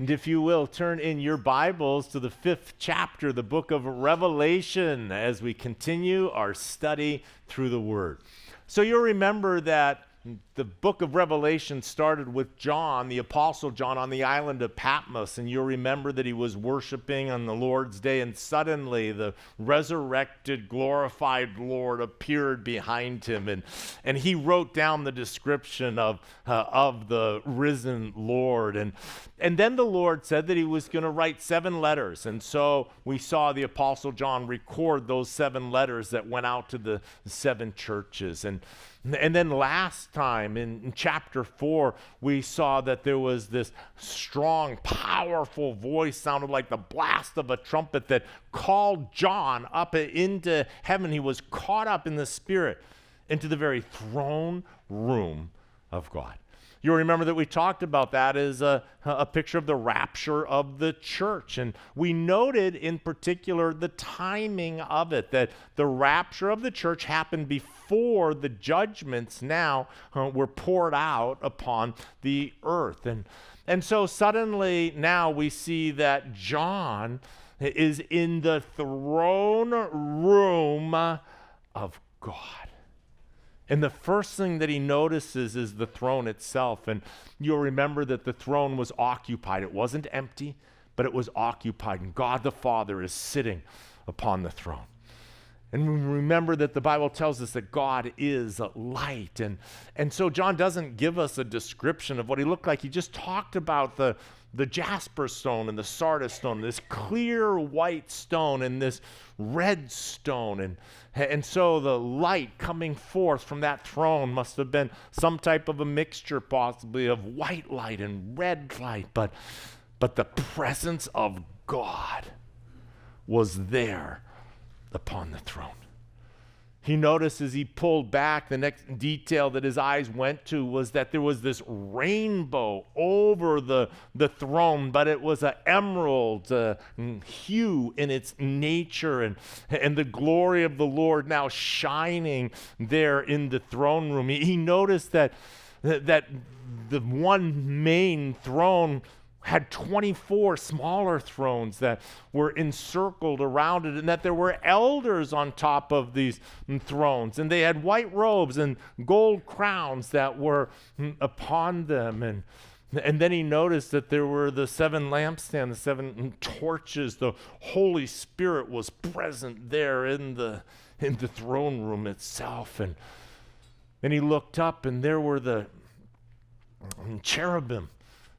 And if you will, turn in your Bibles to the fifth chapter, the book of Revelation, as we continue our study through the Word. So you'll remember that the book of Revelation started with John, the Apostle John, on the island of Patmos. And you'll remember that he was worshiping on the Lord's day, and suddenly the resurrected, glorified Lord appeared behind him. And, and he wrote down the description of, uh, of the risen Lord. And, and then the Lord said that he was going to write seven letters. And so we saw the Apostle John record those seven letters that went out to the seven churches. And and then last time in, in, chapter 4, we saw that there was this strong, powerful voice, sounded like the blast of a trumpet, that called John up into heaven. He was caught up in the Spirit into the very throne room of God. You'll remember that we talked about that as a, a picture of the rapture of the church. And we noted in particular the timing of it, that the rapture of the church happened before the judgments now uh, were poured out upon the earth. And, and so suddenly now we see that John is in the throne room of God. And the first thing that he notices is the throne itself. And you'll remember that the throne was occupied. It wasn't empty, but it was occupied. And God the Father is sitting upon the throne. And remember that the Bible tells us that God is light. And, and so John doesn't give us a description of what he looked like. He just talked about the, the jasper stone and the sardis stone, this clear white stone and this red stone. And, and so the light coming forth from that throne must have been some type of a mixture, possibly, of white light and red light. But, but the presence of God was there upon the throne. He noticed as he pulled back, the next detail that his eyes went to was that there was this rainbow over the, the throne, but it was an emerald uh, hue in its nature, and, and the glory of the Lord now shining there in the throne room. He, he noticed that, that the one main throne had 24 smaller thrones that were encircled around it, and that there were elders on top of these mm, thrones, and they had white robes and gold crowns that were mm, upon them. And, and then he noticed that there were the seven lampstands, the seven mm, torches. The Holy Spirit was present there in the, in the throne room itself. And, and he looked up, and there were the cherubim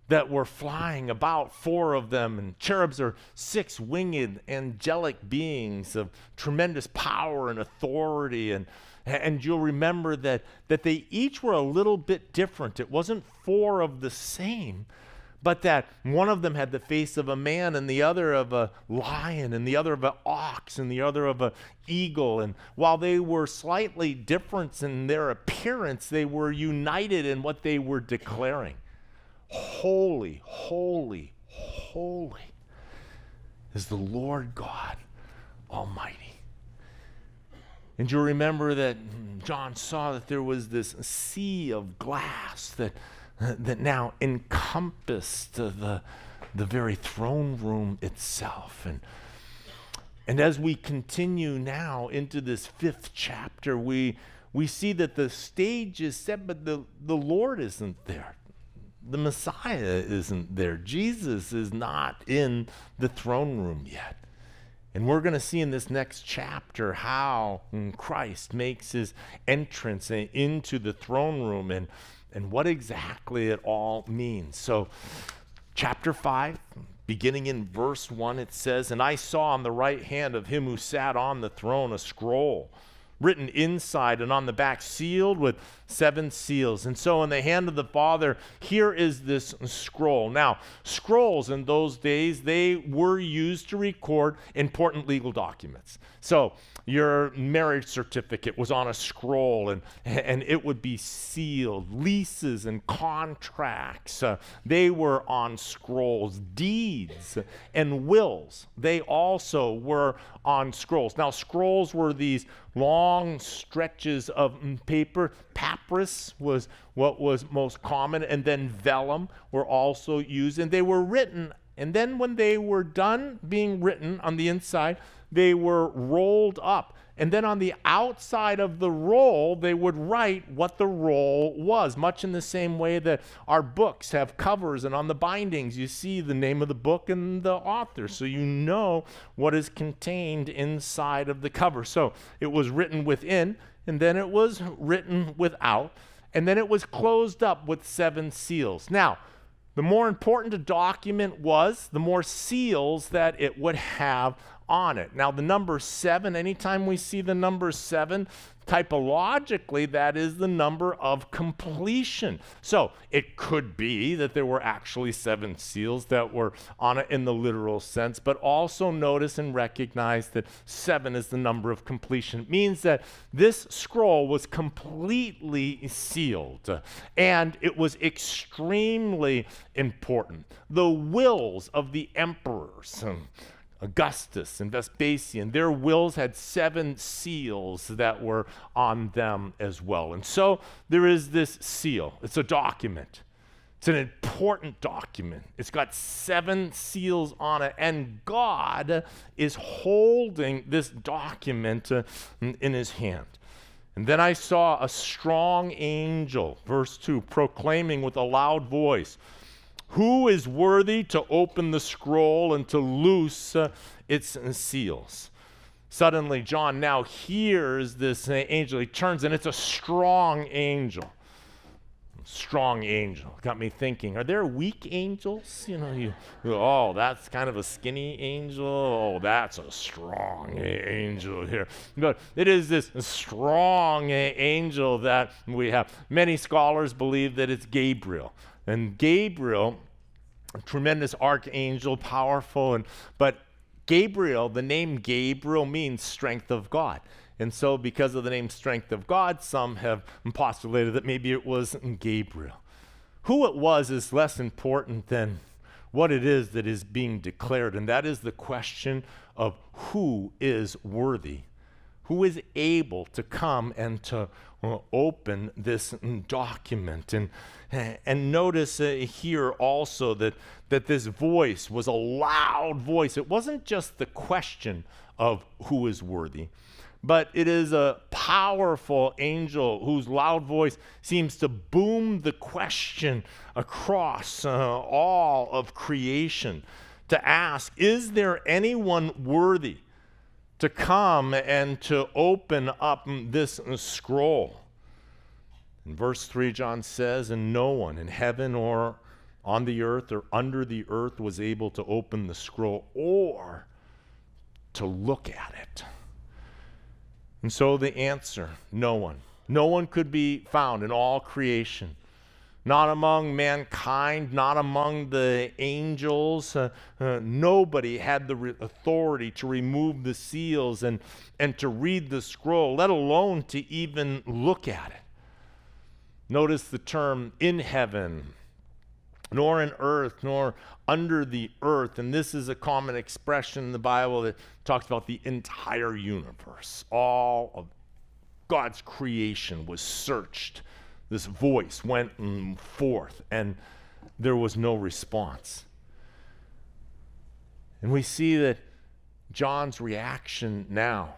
that were flying about, four of them. And cherubs are six winged angelic beings of tremendous power and authority. And, and you'll remember that, that they each were a little bit different. It wasn't four of the same, but that one of them had the face of a man and the other of a lion and the other of an ox and the other of an eagle and while they were slightly different in their appearance they were united in what they were declaring Holy, holy, holy is the Lord God Almighty. And you'll remember that John saw that there was this sea of glass that, that now encompassed the, the very throne room itself. And, and as we continue now into this fifth chapter, we, we see that the stage is set, but the, the Lord isn't there the Messiah isn't there. Jesus is not in the throne room yet. And we're going to see in this next chapter how Christ makes his entrance into the throne room and, and what exactly it all means. So, chapter 5, beginning in verse 1, it says, And I saw on the right hand of him who sat on the throne a scroll written inside and on the back, sealed with seven seals. And so, in the hand of the Father, here is this scroll. Now, scrolls in those days, they were used to record important legal documents. So, your marriage certificate was on a scroll and, and it would be sealed. Leases and contracts, uh, they were on scrolls. Deeds and wills, they also were on scrolls. Now, scrolls were these long stretches of paper, papyrus was what was most common, and then vellum were also used, and they were written. And then when they were done being written on the inside, they were rolled up. And then on the outside of the roll, they would write what the roll was, much in the same way that our books have covers, and on the bindings, you see the name of the book and the author, so you know what is contained inside of the cover. So it was written within, and then it was written without, and then it was closed up with seven seals. Now, the more important a document was, the more seals that it would have on it. Now, the number seven, anytime we see the number seven, typologically, that is the number of completion. So it could be that there were actually seven seals that were on it in the literal sense, but also notice and recognize that seven is the number of completion. It means that this scroll was completely sealed and it was extremely important. The wills of the emperors. Hmm, Augustus and Vespasian, their wills had seven seals that were on them as well. And so there is this seal. It's a document. It's an important document. It's got seven seals on it, and God is holding this document uh, in his hand. And then I saw a strong angel, verse 2, proclaiming with a loud voice, who is worthy to open the scroll and to loose uh, its seals? Suddenly, John now hears this angel. He turns, and it's a strong angel. Strong angel. Got me thinking, are there weak angels? You know, you, oh, that's kind of a skinny angel. Oh, that's a strong angel here. But it is this strong angel that we have. Many scholars believe that it's Gabriel. And Gabriel, tremendous archangel, powerful, and but Gabriel, the name Gabriel means strength of God. And so, because of the name strength of God, some have postulated that maybe it was Gabriel. Who it was is less important than what it is that is being declared, and that is the question of who is worthy, who is able to come and to uh, open this document. And, and notice uh, here also that, that this voice was a loud voice. It wasn't just the question of who is worthy, but it is a powerful angel whose loud voice seems to boom the question across uh, all of creation to ask Is there anyone worthy? To come and to open up this scroll. In verse 3, John says, And no one in heaven or on the earth or under the earth was able to open the scroll or to look at it. And so the answer no one. No one could be found in all creation not among mankind, not among the angels. Uh, uh, nobody had the re- authority to remove the seals and, and to read the scroll, let alone to even look at it. Notice the term in heaven, nor in earth, nor under the earth. And this is a common expression in the Bible that talks about the entire universe. All of God's creation was searched this voice went forth, and there was no response. And we see that John's reaction now.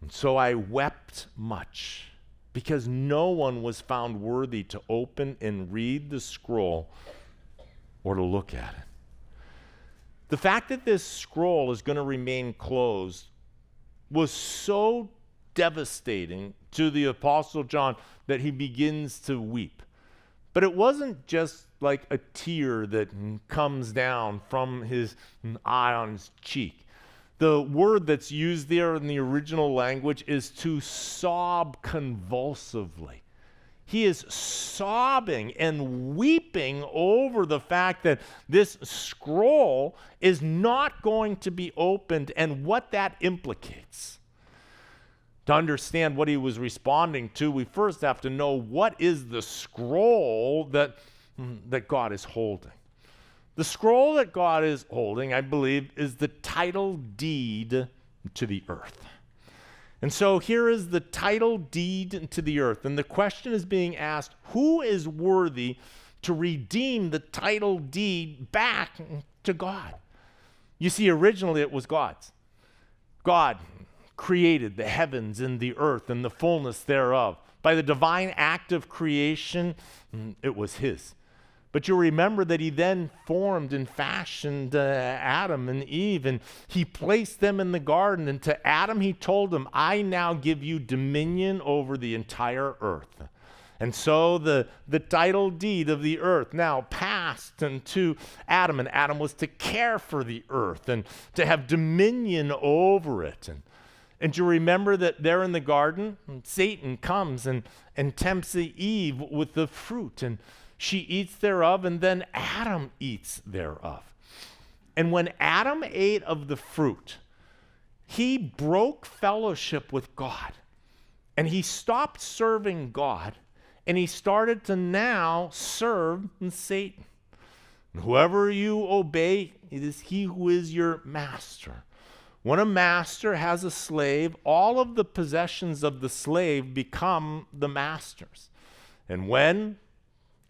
And so I wept much because no one was found worthy to open and read the scroll or to look at it. The fact that this scroll is going to remain closed was so devastating to the Apostle John that he begins to weep. But it wasn't just like a tear that comes down from his eye on his cheek. The word that's used there in the original language is to sob convulsively. He is sobbing and weeping over the fact that this scroll is not going to be opened and what that implicates to understand what he was responding to, we first have to know what is the scroll that, that God is holding. The scroll that God is holding, I believe, is the title deed to the earth. And so here is the title deed to the earth. And the question is being asked who is worthy to redeem the title deed back to God? You see, originally it was God's. God created the heavens and the earth and the fullness thereof. By the divine act of creation, mm, it was His. But you'll remember that he then formed and fashioned uh, Adam and Eve, and he placed them in the garden. And to Adam, he told him, I now give you dominion over the entire earth. And so the, the title deed of the earth now passed unto Adam, and Adam was to care for the earth and to have dominion over it. And, and you remember that there in the garden, Satan comes and, and tempts Eve with the fruit. And she eats thereof, and then Adam eats thereof. And when Adam ate of the fruit, he broke fellowship with God. And he stopped serving God, and he started to now serve Satan. Whoever you obey, it is he who is your master. When a master has a slave, all of the possessions of the slave become the master's. And when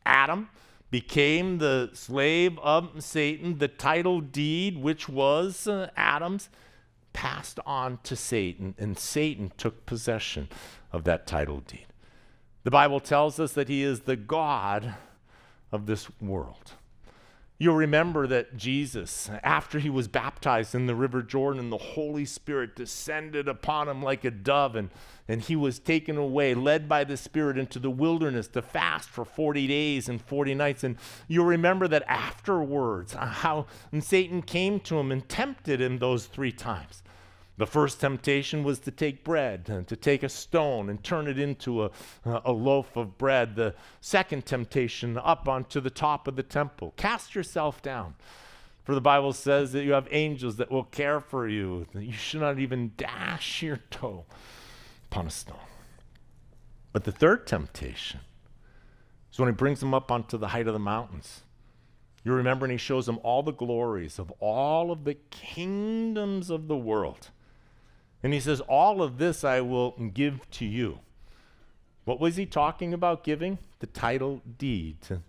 Adam became the slave of Satan. The title deed, which was uh, Adam's, passed on to Satan, and Satan took possession of that title deed. The Bible tells us that he is the God of this world. You'll remember that Jesus, after he was baptized in the River Jordan, the Holy Spirit descended upon him like a dove, and, and he was taken away, led by the Spirit into the wilderness to fast for 40 days and 40 nights. And you'll remember that afterwards, uh, how Satan came to him and tempted him those three times. The first temptation was to take bread, and to take a stone and turn it into a, a loaf of bread. The second temptation, up onto the top of the temple. Cast yourself down. For the Bible says that you have angels that will care for you, that you should not even dash your toe upon a stone. But the third temptation is when he brings them up onto the height of the mountains. You remember, and he shows them all the glories of all of the kingdoms of the world. And he says, All of this I will give to you. What was he talking about giving? The title deed to,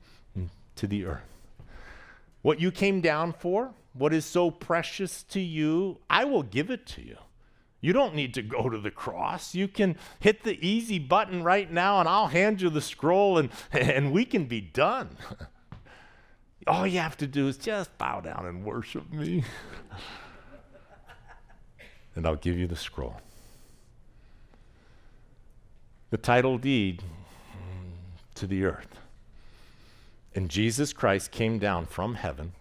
to the earth. What you came down for, what is so precious to you, I will give it to you. You don't need to go to the cross. You can hit the easy button right now, and I'll hand you the scroll, and, and we can be done. All you have to do is just bow down and worship me. and I'll give you the scroll. The title deed to the earth. And Jesus Christ came down from heaven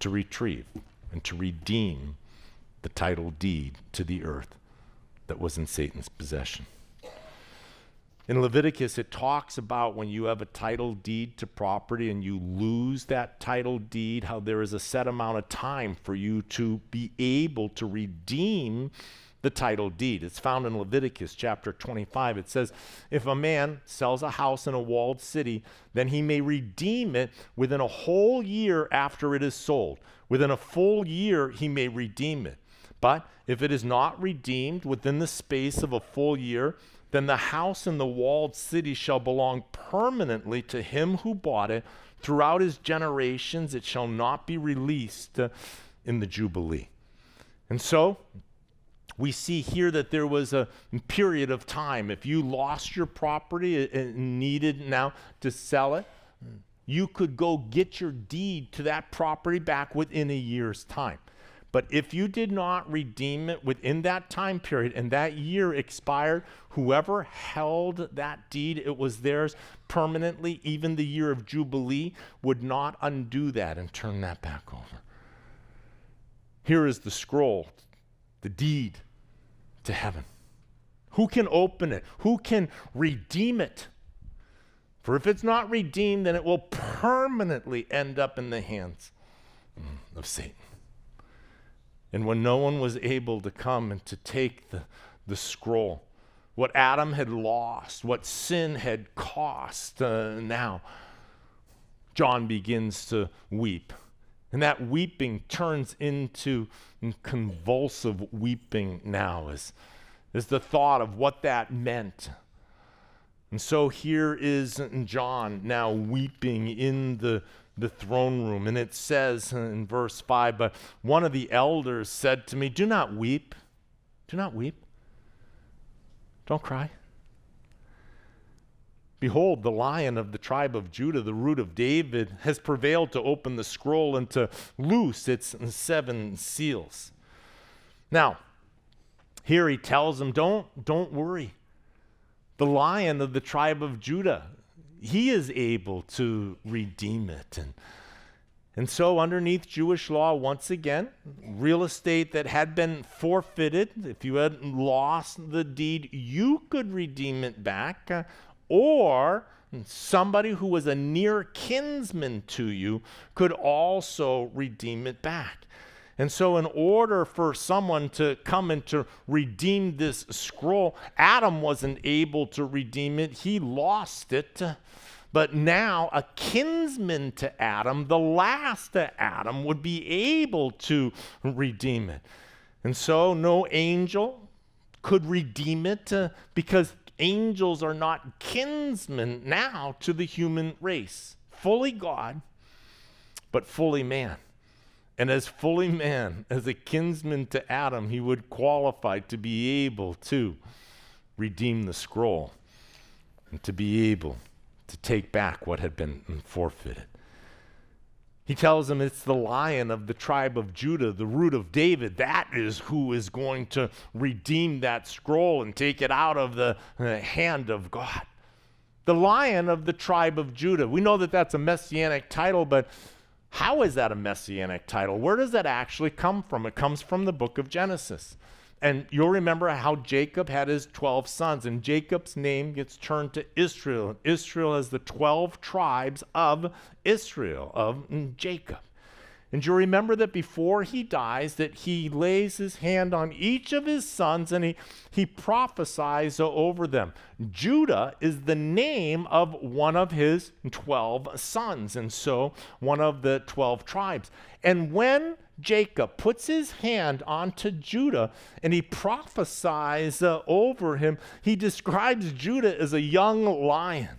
to retrieve and to redeem the title deed to the earth that was in Satan's possession. In Leviticus, it talks about when you have a title deed to property and you lose that title deed, how there is a set amount of time for you to be able to redeem the title deed. It's found in Leviticus chapter 25. It says, If a man sells a house in a walled city, then he may redeem it within a whole year after it is sold. Within a full year, he may redeem it. But if it is not redeemed within the space of a full year, then the house and the walled city shall belong permanently to him who bought it. Throughout his generations, it shall not be released uh, in the Jubilee. And so, we see here that there was a period of time. If you lost your property and needed now to sell it, you could go get your deed to that property back within a year's time. But if you did not redeem it within that time period and that year expired, whoever held that deed, it was theirs permanently, even the year of Jubilee, would not undo that and turn that back over. Here is the scroll, the deed to heaven. Who can open it? Who can redeem it? For if it's not redeemed, then it will permanently end up in the hands of Satan. And when no one was able to come and to take the, the scroll, what Adam had lost, what sin had cost, uh, now John begins to weep And that weeping turns into convulsive weeping now, is, is the thought of what that meant. And so here is John now weeping in the, the throne room. And it says in verse 5 But one of the elders said to me, Do not weep. Do not weep. Don't cry. Behold, the lion of the tribe of Judah, the root of David, has prevailed to open the scroll and to loose its seven seals. Now, here he tells them, don't, don't worry. The lion of the tribe of Judah, he is able to redeem it. And, and so, underneath Jewish law, once again, real estate that had been forfeited, if you had lost the deed, you could redeem it back uh, or somebody who was a near kinsman to you could also redeem it back. And so, in order for someone to come and to redeem this scroll, Adam wasn't able to redeem it, he lost it. But now, a kinsman to Adam, the last Adam, would be able to redeem it. And so, no angel could redeem it uh, because angels are not kinsmen now to the human race. Fully God, but fully man. And as fully man, as a kinsman to Adam, he would qualify to be able to redeem the scroll and to be able to take back what had been forfeited. He tells him it's the lion of the tribe of Judah, the root of David. That is who is going to redeem that scroll and take it out of the hand of God. The lion of the tribe of Judah. We know that that's a messianic title, but how is that a messianic title? Where does that actually come from? It comes from the book of Genesis. And you'll remember how Jacob had his 12 sons, and Jacob's name gets turned to Israel. Israel is the 12 tribes of Israel, of Jacob. And you remember that before he dies, that he lays his hand on each of his sons and he, he prophesies over them. Judah is the name of one of his 12 sons, and so one of the 12 tribes. And when Jacob puts his hand onto Judah and he prophesies uh, over him. He describes Judah as a young lion.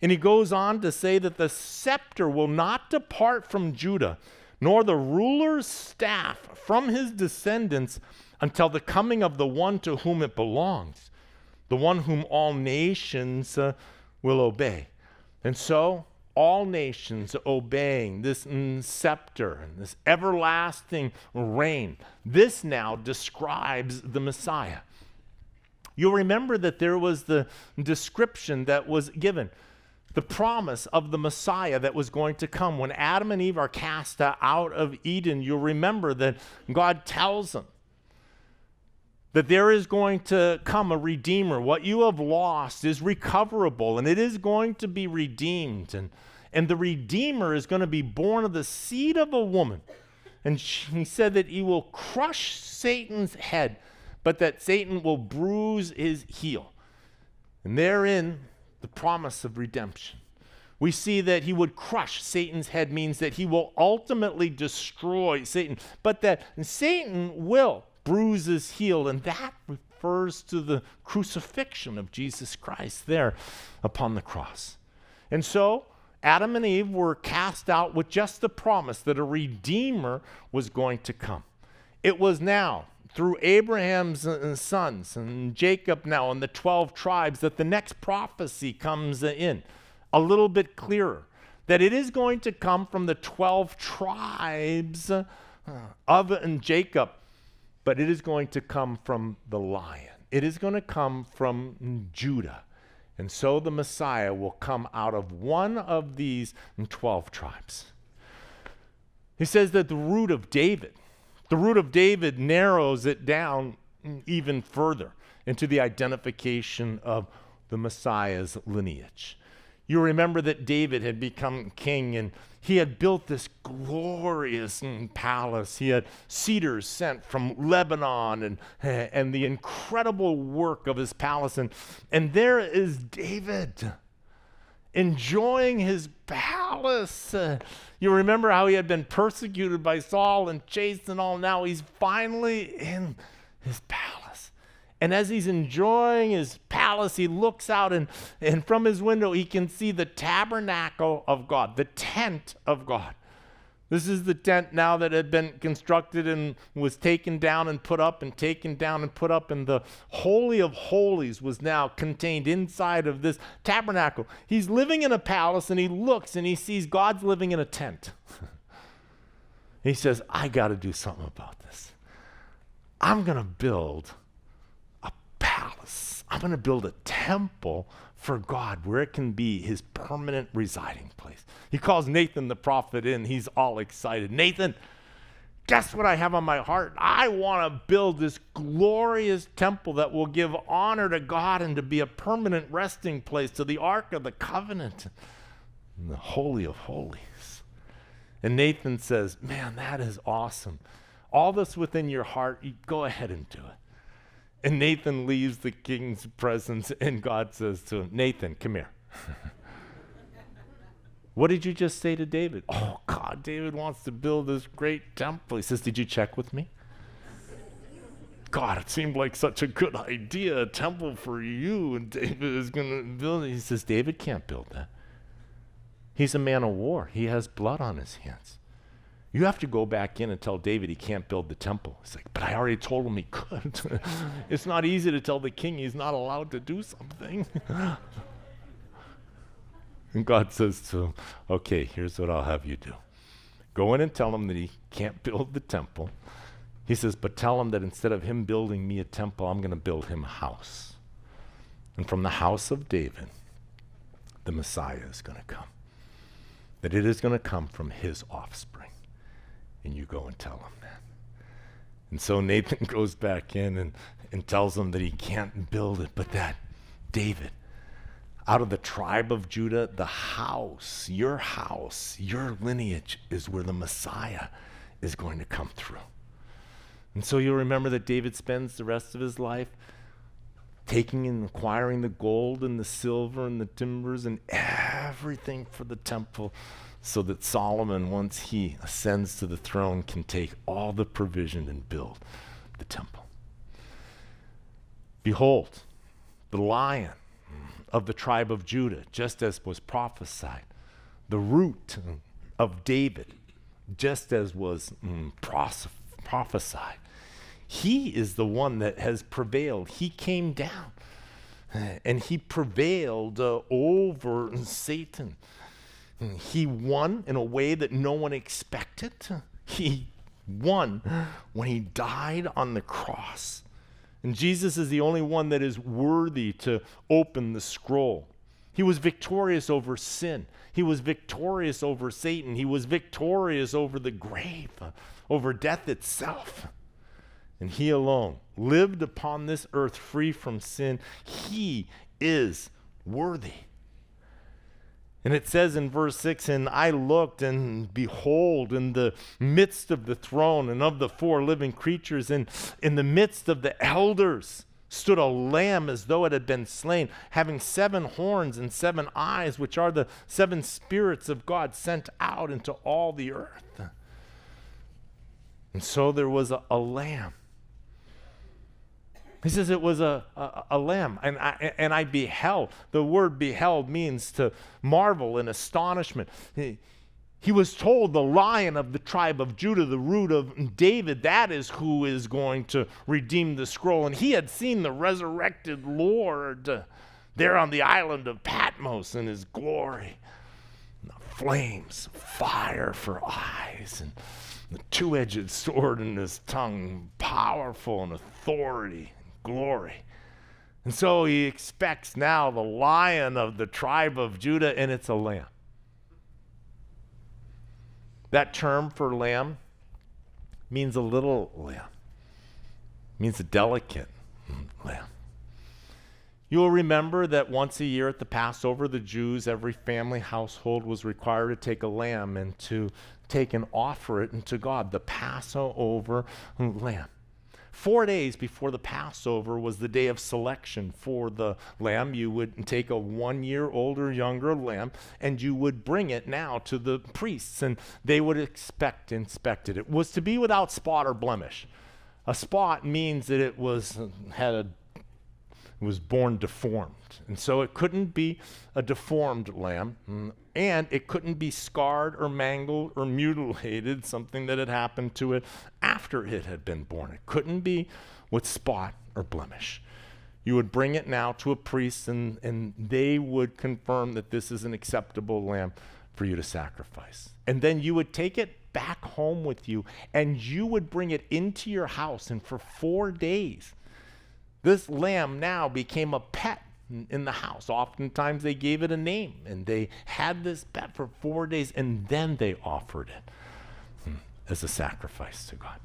And he goes on to say that the scepter will not depart from Judah, nor the ruler's staff from his descendants until the coming of the one to whom it belongs, the one whom all nations uh, will obey. And so all nations obeying this scepter and this everlasting reign. This now describes the Messiah. You'll remember that there was the description that was given, the promise of the Messiah that was going to come. When Adam and Eve are cast out of Eden, you'll remember that God tells them that there is going to come a redeemer. What you have lost is recoverable and it is going to be redeemed. And, and the redeemer is going to be born of the seed of a woman. And he said that he will crush Satan's head, but that Satan will bruise his heel. And therein, the promise of redemption. We see that he would crush Satan's head means that he will ultimately destroy Satan, but that Satan will bruise his heel, and that refers to the crucifixion of Jesus Christ there upon the cross. And so, Adam and Eve were cast out with just the promise that a redeemer was going to come. It was now through Abraham's uh, uh, sons and Jacob now and the 12 tribes that the next prophecy comes in a little bit clearer. That it is going to come from the 12 tribes uh, of and Jacob but it is going to come from the lion. It is going to come from Judah. And so the Messiah will come out of one of these 12 tribes. He says that the root of David, the root of David narrows it down even further into the identification of the Messiah's lineage. You remember that David had become king and he had built this glorious palace. He had cedars sent from Lebanon and, and the incredible work of his palace. And, and there is David. Enjoying his palace. You remember how he had been persecuted by Saul and chased and all. Now he's finally in his palace. And as he's enjoying his palace, he looks out and, and from his window he can see the tabernacle of God, the tent of God. This is the tent now that had been constructed and was taken down and put up and taken down and put up. And the Holy of Holies was now contained inside of this tabernacle. He's living in a palace and he looks and he sees God's living in a tent. he says, I got to do something about this. I'm going to build a palace, I'm going to build a temple for God where it can be his permanent residing place. He calls Nathan the prophet in. He's all excited. Nathan, guess what I have on my heart? I want to build this glorious temple that will give honor to God and to be a permanent resting place to the Ark of the Covenant and the Holy of Holies. And Nathan says, Man, that is awesome. All this within your heart, you go ahead and do it. And Nathan leaves the king's presence, and God says to him, Nathan, come here. what did you just say to David? Oh, God, David wants to build this great temple. He says, Did you check with me? God, it seemed like such a good idea, a temple for you, and David is going to build it. He says, David can't build that. He's a man of war, he has blood on his hands. You have to go back in and tell David he can't build the temple. He's like, but I already told him he could. it's not easy to tell the king he's not allowed to do something. and God says to him, okay, here's what I'll have you do. Go in and tell him that he can't build the temple. He says, but tell him that instead of him building me a temple, I'm going to build him a house. And from the house of David, the Messiah is going to come. That it is going to come from his offspring and you go and tell him that. And so Nathan goes back in and, and tells him that he can't build it, but that David, out of the tribe of Judah, the house, your house, your lineage is where the Messiah is going to come through. And so you'll remember that David spends the rest of his life taking and acquiring the gold and the silver and the timbers and everything for the temple so that Solomon, once he ascends to the throne, can take all the provision and build the temple. Behold, the lion of the tribe of Judah, just as was prophesied, the root of David, just as was mm, prophesied. He is the one that has prevailed. He came down and he prevailed uh, over Satan. Mm, he won in a way that no one expected. He won when he died on the cross. And Jesus is the only one that is worthy to open the scroll. He was victorious over sin. He was victorious over Satan. He was victorious over the grave, over death itself. And he alone lived upon this earth free from sin. He is worthy. And it says in verse 6 And I looked, and behold, in the midst of the throne and of the four living creatures, and in the midst of the elders, stood a lamb as though it had been slain, having seven horns and seven eyes, which are the seven spirits of God sent out into all the earth. And so there was a, a lamb he says it was a, a, a, lamb, and I, and I beheld. The word beheld means to marvel in astonishment. He, he was told the lion of the tribe of Judah, the root of David, that is who is going to redeem the scroll. And he had seen the resurrected Lord there on the island of Patmos in his glory. The flames, fire for eyes, and the two edged sword in his tongue, powerful and authority glory. And so he expects now the lion of the tribe of Judah, and it's a lamb. That term for lamb means a little lamb, means a delicate lamb. You will remember that once a year at the Passover, the Jews, every family household was required to take a lamb and to take and offer it unto God, the Passover lamb. Four days before the Passover was the day of selection for the lamb. You would take a one year old or younger lamb and you would bring it now to the priests and they would expect inspect it. It was to be without spot or blemish. A spot means that it was had a was born deformed. And so it couldn't be a deformed lamb, mm, and it couldn't be scarred or mangled or mutilated, something that had happened to it after it had been born. It couldn't be with spot or blemish. You would bring it now to a priest, and, and they would confirm that this is an acceptable lamb for you to sacrifice. And then you would take it back home with you, and you would bring it into your house, and for four days, this lamb now became a pet in the house. Oftentimes they gave it a name and they had this pet for four days and then they offered it hmm, as a sacrifice to God.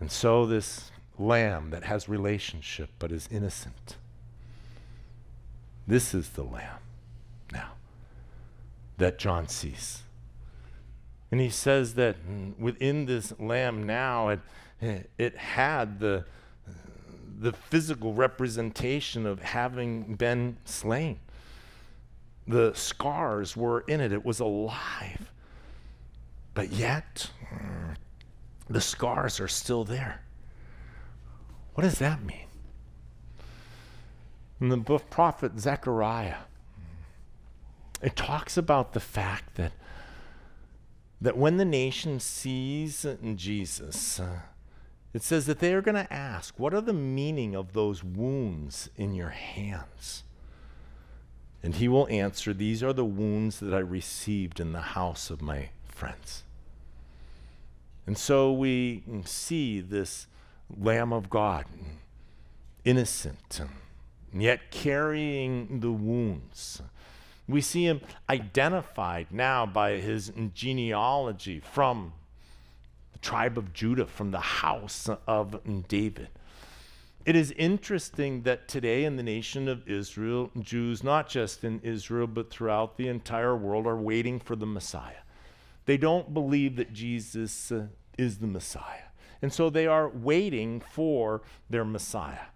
And so this lamb that has relationship but is innocent. This is the lamb now that John sees. And he says that within this lamb now, it, it had the, the physical representation of having been slain. The scars were in it, it was alive. But yet, the scars are still there. What does that mean? In the book prophet Zechariah, it talks about the fact that that when the nation sees Jesus, uh, it says that they are going to ask, What are the meaning of those wounds in your hands? And he will answer, These are the wounds that I received in the house of my friends. And so we see this Lamb of God, innocent, yet carrying the wounds. We see him identified now by his genealogy from the tribe of Judah, from the house of David. It is interesting that today in the nation of Israel, Jews, not just in Israel, but throughout the entire world, are waiting for the Messiah. They don't believe that Jesus uh, is the Messiah. And so they are waiting for their Messiah.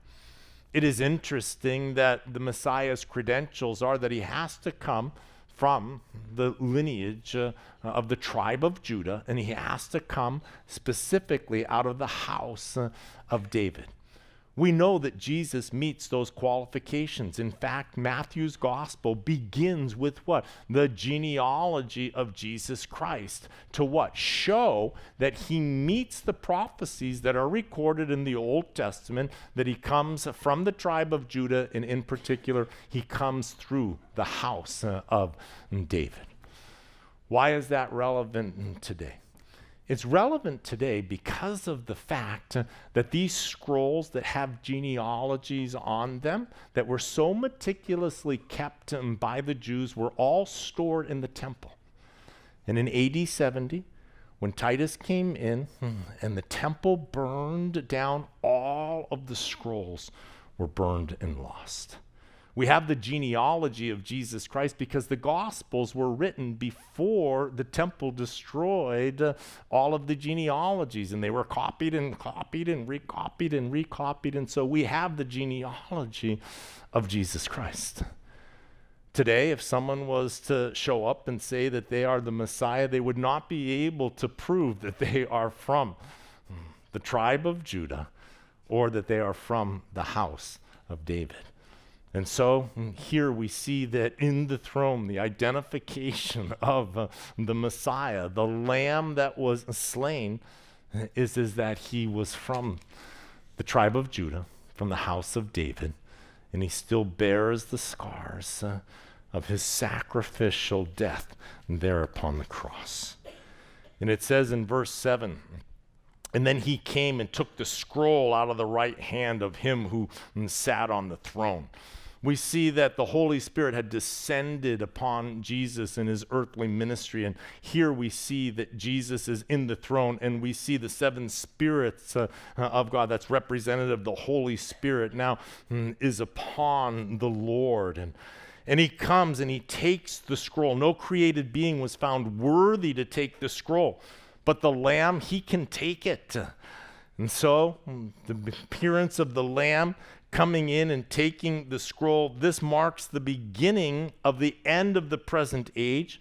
It is interesting that the Messiah's credentials are that he has to come from the lineage uh, of the tribe of Judah, and he has to come specifically out of the house uh, of David. We know that Jesus meets those qualifications. In fact, Matthew's gospel begins with what? The genealogy of Jesus Christ. To what? Show that he meets the prophecies that are recorded in the Old Testament, that he comes from the tribe of Judah, and in particular, he comes through the house uh, of David. Why is that relevant today? It's relevant today because of the fact that these scrolls that have genealogies on them that were so meticulously kept by the Jews were all stored in the temple. And in AD 70, when Titus came in hmm, and the temple burned down, all of the scrolls were burned and lost. We have the genealogy of Jesus Christ because the Gospels were written before the temple destroyed all of the genealogies, and they were copied and copied and recopied and recopied. And so we have the genealogy of Jesus Christ. Today, if someone was to show up and say that they are the Messiah, they would not be able to prove that they are from the tribe of Judah or that they are from the house of David. And so mm, here we see that in the throne, the identification of uh, the Messiah, the lamb that was slain, is, is that he was from the tribe of Judah, from the house of David, and he still bears the scars uh, of his sacrificial death there upon the cross. And it says in verse 7 and then he came and took the scroll out of the right hand of him who mm, sat on the throne we see that the Holy Spirit had descended upon Jesus in his earthly ministry. And here we see that Jesus is in the throne, and we see the seven spirits uh, uh of God that's representative, of the Holy Spirit now mm, is upon the Lord. And and he comes and he takes the scroll. No created being was found worthy to take the scroll. but the lamb, he can take it. And so, the appearance of the lamb coming in and taking the scroll, this marks the beginning of the end of the present age.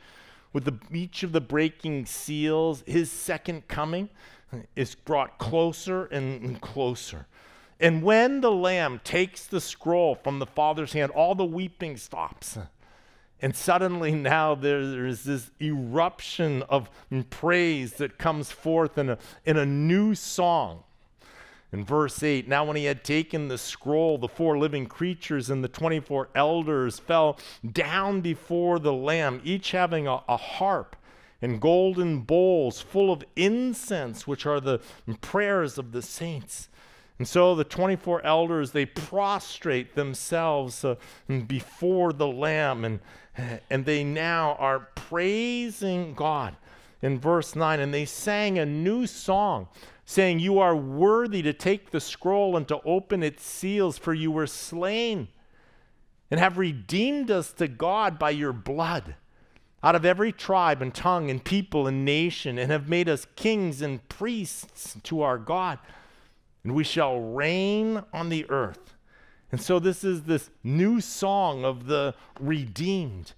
With the, each of the breaking seals, his second coming is brought closer and closer. And when the Lamb takes the scroll from the Father's hand, all the weeping stops. And suddenly now there is this eruption of praise that comes forth in a, in a new song. In verse 8, now when he had taken the scroll, the four living creatures and the 24 elders fell down before the Lamb, each having a, a harp and golden bowls full of incense, which are the prayers of the saints. And so the 24 elders, they prostrate themselves uh, before the Lamb, and, and they now are praising God. In verse 9, and they sang a new song saying, You are worthy to take the scroll and to open its seals, for you were slain and have redeemed us to God by your blood out of every tribe and tongue and people and nation, and have made us kings and priests to our God, and we shall reign on the earth. And so, this is this new song of the redeemed.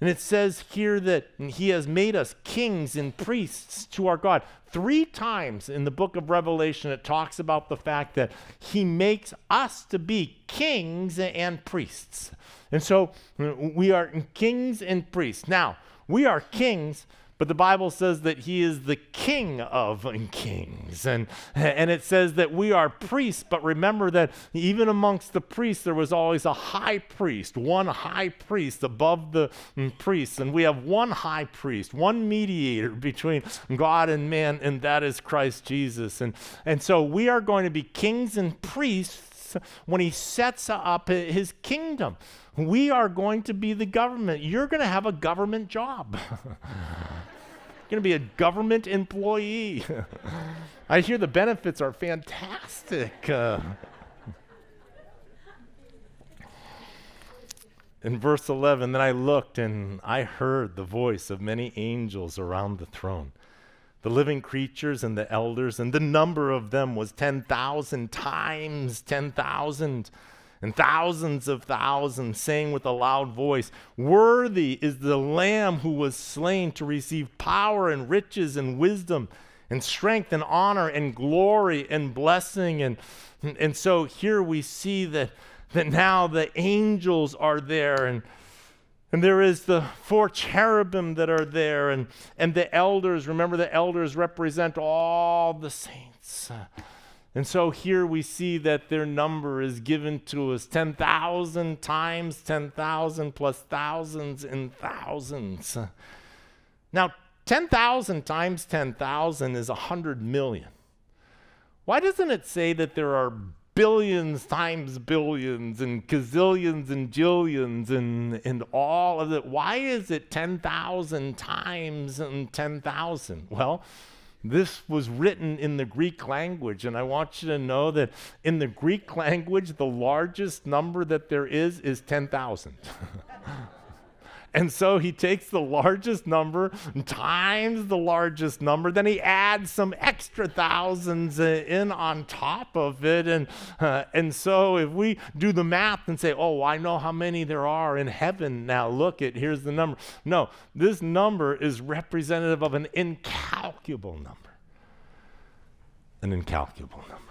And it says here that he has made us kings and priests to our God. Three times in the book of Revelation, it talks about the fact that he makes us to be kings and priests. And so we are kings and priests. Now, we are kings but the Bible says that he is the king of kings. And, and it says that we are priests, but remember that even amongst the priests, there was always a high priest, one high priest above the mm, priests. And we have one high priest, one mediator between God and man, and that is Christ Jesus. And, and so we are going to be kings and priests when he sets up his kingdom. We are going to be the government. You're going to have a government job. going to be a government employee. I hear the benefits are fantastic. Uh, in verse 11, then I looked and I heard the voice of many angels around the throne, the living creatures and the elders, and the number of them was 10,000 times 10,000 and thousands of thousands saying with a loud voice, Worthy is the Lamb who was slain to receive power and riches and wisdom and strength and honor and glory and blessing. And, and so here we see that, that now the angels are there and and there is the four cherubim that are there, and, and the elders. Remember, the elders represent all the saints. And so here we see that their number is given to us 10,000 times 10,000 plus thousands and thousands. Now, 10,000 times 10,000 is 100 million. Why doesn't it say that there are billions times billions and gazillions and jillions and, and all of it? Why is it 10,000 times and 10,000? Well, this was written in the Greek language, and I want you to know that in the Greek language, the largest number that there is is 10,000. And so he takes the largest number times the largest number, then he adds some extra thousands in on top of it. And, uh, and so if we do the math and say, oh, I know how many there are in heaven now, look it, here's the number. No, this number is representative of an incalculable number. An incalculable number.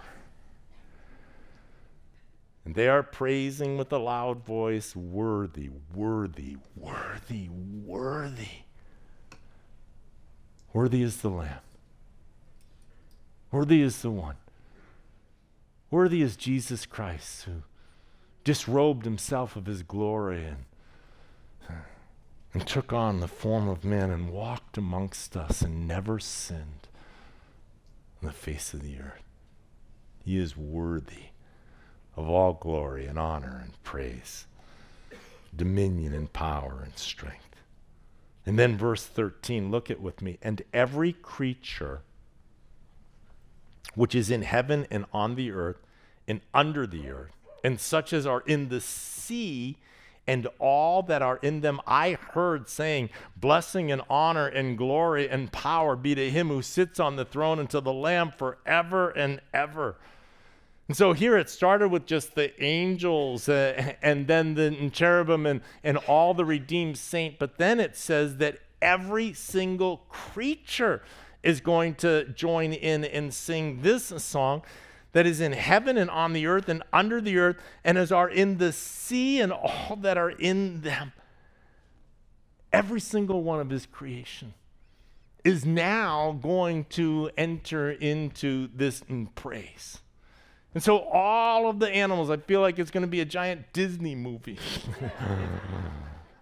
And they are praising with a loud voice, Worthy, worthy, worthy, worthy. Worthy is the Lamb. Worthy is the one. Worthy is Jesus Christ who disrobed himself of his glory and, and took on the form of man and walked amongst us and never sinned on the face of the earth. He is worthy of all glory and honor and praise, dominion and power and strength. And then verse 13, look at with me. And every creature which is in heaven and on the earth and under the earth, and such as are in the sea and all that are in them, I heard saying, Blessing and honor and glory and power be to him who sits on the throne and to the Lamb forever and ever. And so here it started with just the angels uh, and then the cherubim and, and all the redeemed saint. But then it says that every single creature is going to join in and sing this song that is in heaven and on the earth and under the earth, and as are in the sea and all that are in them. Every single one of his creation is now going to enter into this in praise. And so, all of the animals, I feel like it's going to be a giant Disney movie.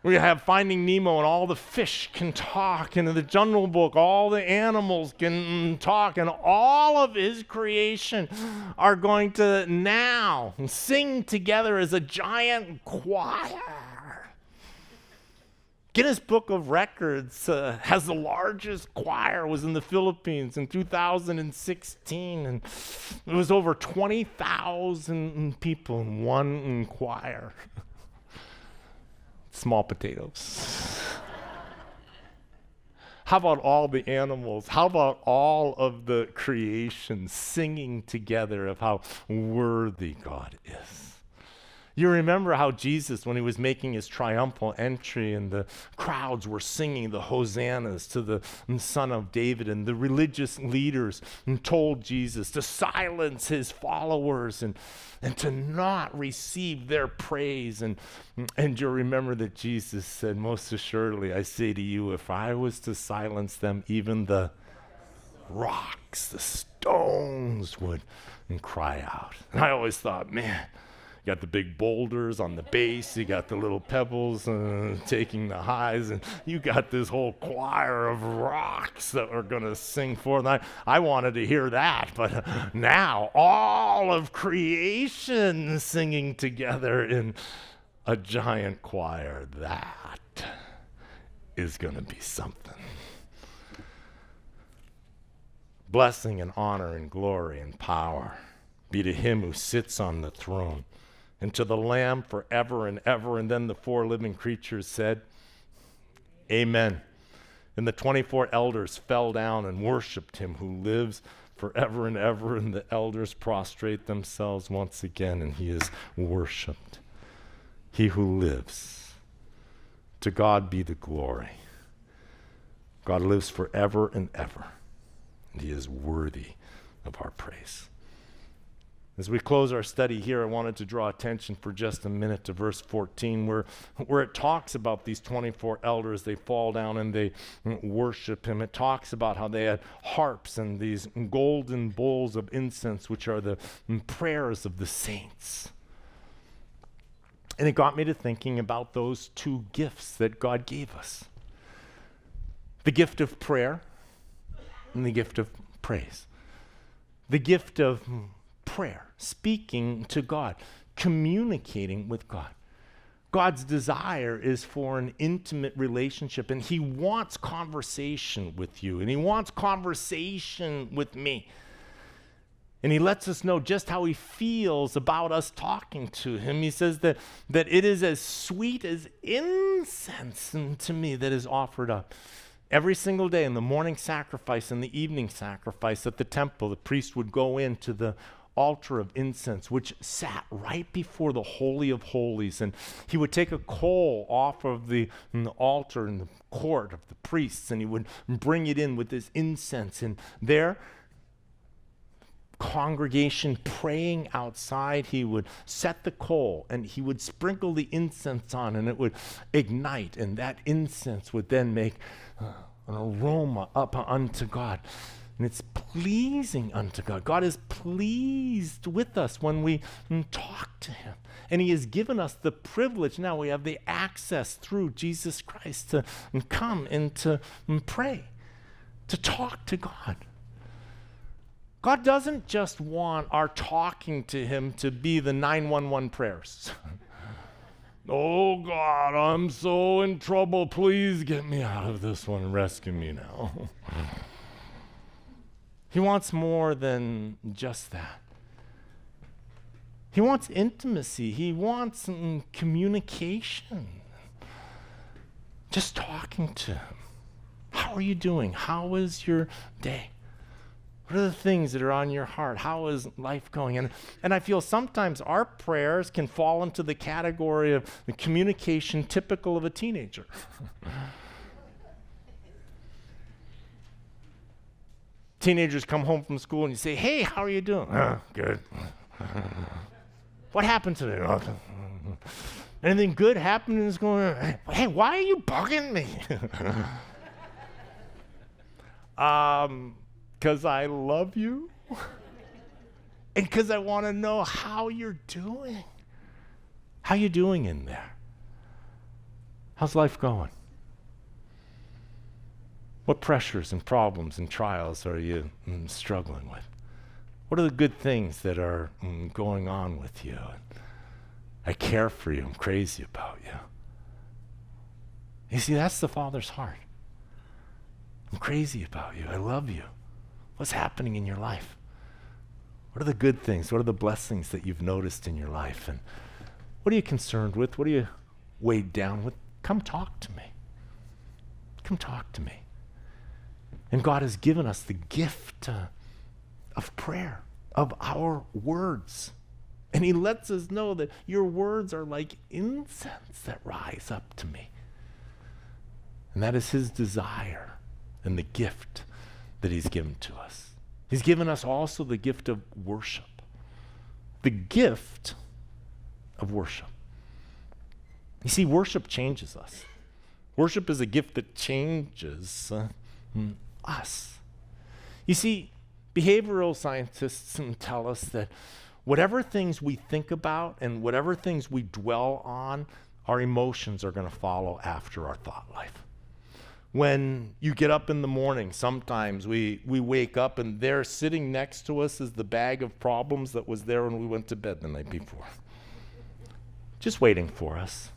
We have Finding Nemo, and all the fish can talk. And in the Jungle Book, all the animals can talk. And all of his creation are going to now sing together as a giant choir. Guinness Book of Records uh, has the largest choir was in the Philippines in 2016 and it was over 20,000 people in one choir small potatoes. How about all the animals? How about all of the creation singing together of how worthy God is? You remember how Jesus, when he was making his triumphal entry, and the crowds were singing the hosannas to the Son of David, and the religious leaders told Jesus to silence his followers and, and to not receive their praise. And, and you remember that Jesus said, Most assuredly, I say to you, if I was to silence them, even the rocks, the stones would cry out. And I always thought, man, you got the big boulders on the base, you got the little pebbles uh, taking the highs, and you got this whole choir of rocks that are going to sing. And I, I wanted to hear that, but now all of creation singing together in a giant choir, that is going to be something. Blessing and honor and glory and power be to him who sits on the throne and to the Lamb forever and ever. And then the four living creatures said, Amen. And the 24 elders fell down and worshiped him who lives forever and ever. And the elders prostrate themselves once again, and he is worshiped. He who lives. To God be the glory. God lives forever and ever, and he is worthy of our praise. As we close our study here, I wanted to draw attention for just a minute to verse 14, where, where it talks about these 24 elders. They fall down and they worship him. It talks about how they had harps and these golden bowls of incense, which are the prayers of the saints. And it got me to thinking about those two gifts that God gave us the gift of prayer and the gift of praise. The gift of prayer, speaking to God, communicating with God. God's desire is for an intimate relationship, and He wants conversation with you, and He wants conversation with me. And He lets us know just how He feels about us talking to Him. He says that, that it is as sweet as incense to me that is offered up. Every single day in the morning sacrifice and the evening sacrifice at the temple, the priest would go into the altar of incense, which sat right before the Holy of Holies. And he would take a coal off of the, the, altar in the court of the priests and he would bring it in with this incense. And there, congregation praying outside, he would set the coal and he would sprinkle the incense on and it would ignite. And that incense would then make uh, an aroma up unto God. And it's pleasing unto God. God is pleased with us when we talk to Him. And He has given us the privilege. Now we have the access through Jesus Christ to come and to pray, to talk to God. God doesn't just want our talking to Him to be the 911 prayers. oh God, I'm so in trouble. Please get me out of this one rescue me now. He wants more than just that. He wants intimacy. He wants mm, communication. Just talking to him. How are you doing? How is your day? What are the things that are on your heart? How is life going? And, and I feel sometimes our prayers can fall into the category of the communication typical of a teenager. Teenagers come home from school and you say, Hey, how are you doing? Uh, good. what happened today? Anything good happening is going on? Hey, why are you bugging me? um, because I love you and because I want to know how you're doing. How you doing in there? How's life going? What pressures and problems and trials are you mm, struggling with? What are the good things that are mm, going on with you? I care for you. I'm crazy about you. You see, that's the Father's heart. I'm crazy about you. I love you. What's happening in your life? What are the good things? What are the blessings that you've noticed in your life? And what are you concerned with? What are you weighed down with? Come talk to me. Come talk to me. And God has given us the gift uh, of prayer, of our words. And He lets us know that your words are like incense that rise up to me. And that is His desire and the gift that He's given to us. He's given us also the gift of worship. The gift of worship. You see, worship changes us. Worship is a gift that changes uh, us. You see, behavioral scientists tell us that whatever things we think about and whatever things we dwell on, our emotions are going to follow after our thought life when you get up in the morning, sometimes we, we wake up and there sitting next to us is the bag of problems that was there when we went to bed the night before. Just waiting for us.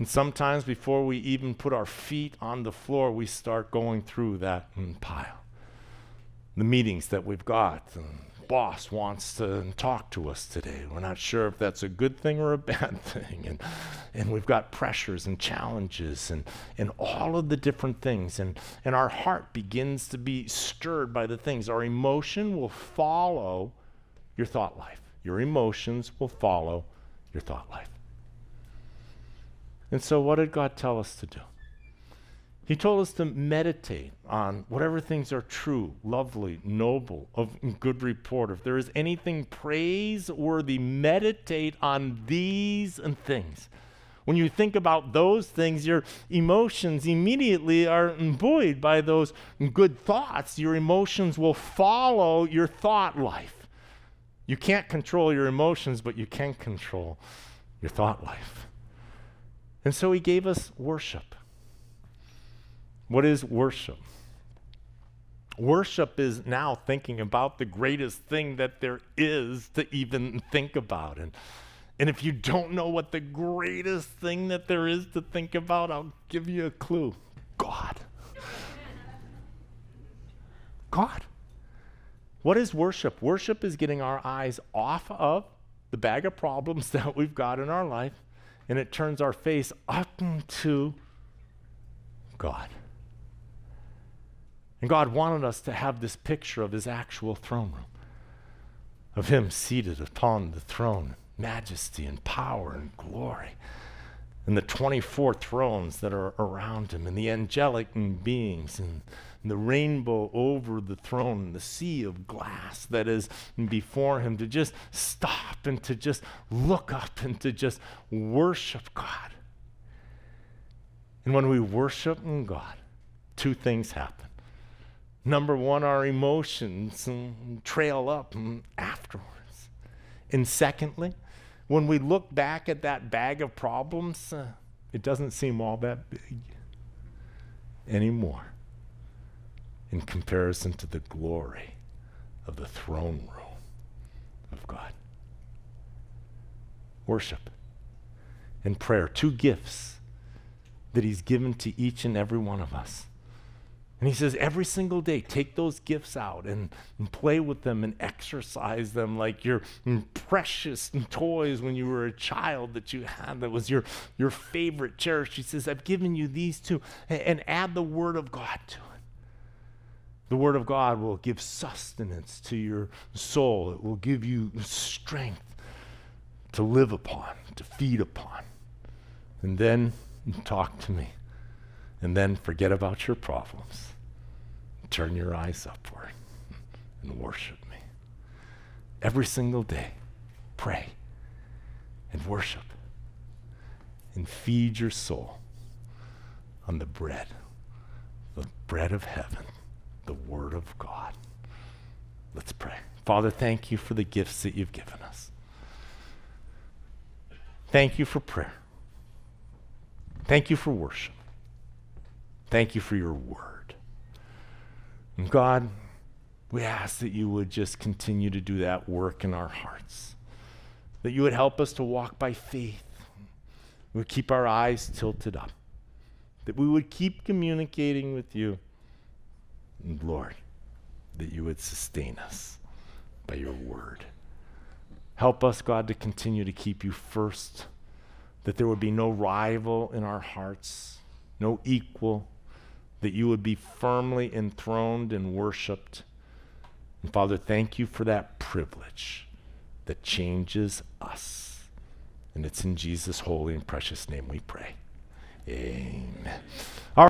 And sometimes before we even put our feet on the floor, we start going through that pile. The meetings that we've got, the boss wants to talk to us today. We're not sure if that's a good thing or a bad thing. And, and we've got pressures and challenges and, and all of the different things. And, and our heart begins to be stirred by the things. Our emotion will follow your thought life. Your emotions will follow your thought life. And so, what did God tell us to do? He told us to meditate on whatever things are true, lovely, noble, of good report. If there is anything praiseworthy, meditate on these and things. When you think about those things, your emotions immediately are buoyed by those good thoughts. Your emotions will follow your thought life. You can't control your emotions, but you can control your thought life. And so he gave us worship. What is worship? Worship is now thinking about the greatest thing that there is to even think about. And, and if you don't know what the greatest thing that there is to think about, I'll give you a clue God. God. What is worship? Worship is getting our eyes off of the bag of problems that we've got in our life, and it turns our face up to God. And God wanted us to have this picture of his actual throne room, of him seated upon the throne, majesty and power and glory, and the 24 thrones that are around him, and the angelic beings, and the rainbow over the throne, the sea of glass that is before him, to just stop and to just look up and to just worship God. And when we worship God, two things happen. Number one, our emotions trail up afterwards. And secondly, when we look back at that bag of problems, uh, it doesn't seem all that big anymore in comparison to the glory of the throne room of God. Worship and prayer, two gifts that He's given to each and every one of us And he says, every single day, take those gifts out and, and play with them and exercise them like your precious toys when you were a child that you had that was your, your favorite, cherished. He says, I've given you these two, and, and add the Word of God to it. The Word of God will give sustenance to your soul, it will give you strength to live upon, to feed upon. And then talk to me. And then forget about your problems. Turn your eyes upward and worship me. Every single day, pray and worship and feed your soul on the bread, the bread of heaven, the Word of God. Let's pray. Father, thank you for the gifts that you've given us. Thank you for prayer. Thank you for worship. Thank you for your word. And God, we ask that you would just continue to do that work in our hearts, that you would help us to walk by faith. We would keep our eyes tilted up, that we would keep communicating with you. Lord, that you would sustain us by your word. Help us, God, to continue to keep you first, that there would be no rival in our hearts, no equal, that you would be firmly enthroned and worshiped. And Father, thank you for that privilege that changes us. And it's in Jesus' holy and precious name we pray. Amen. All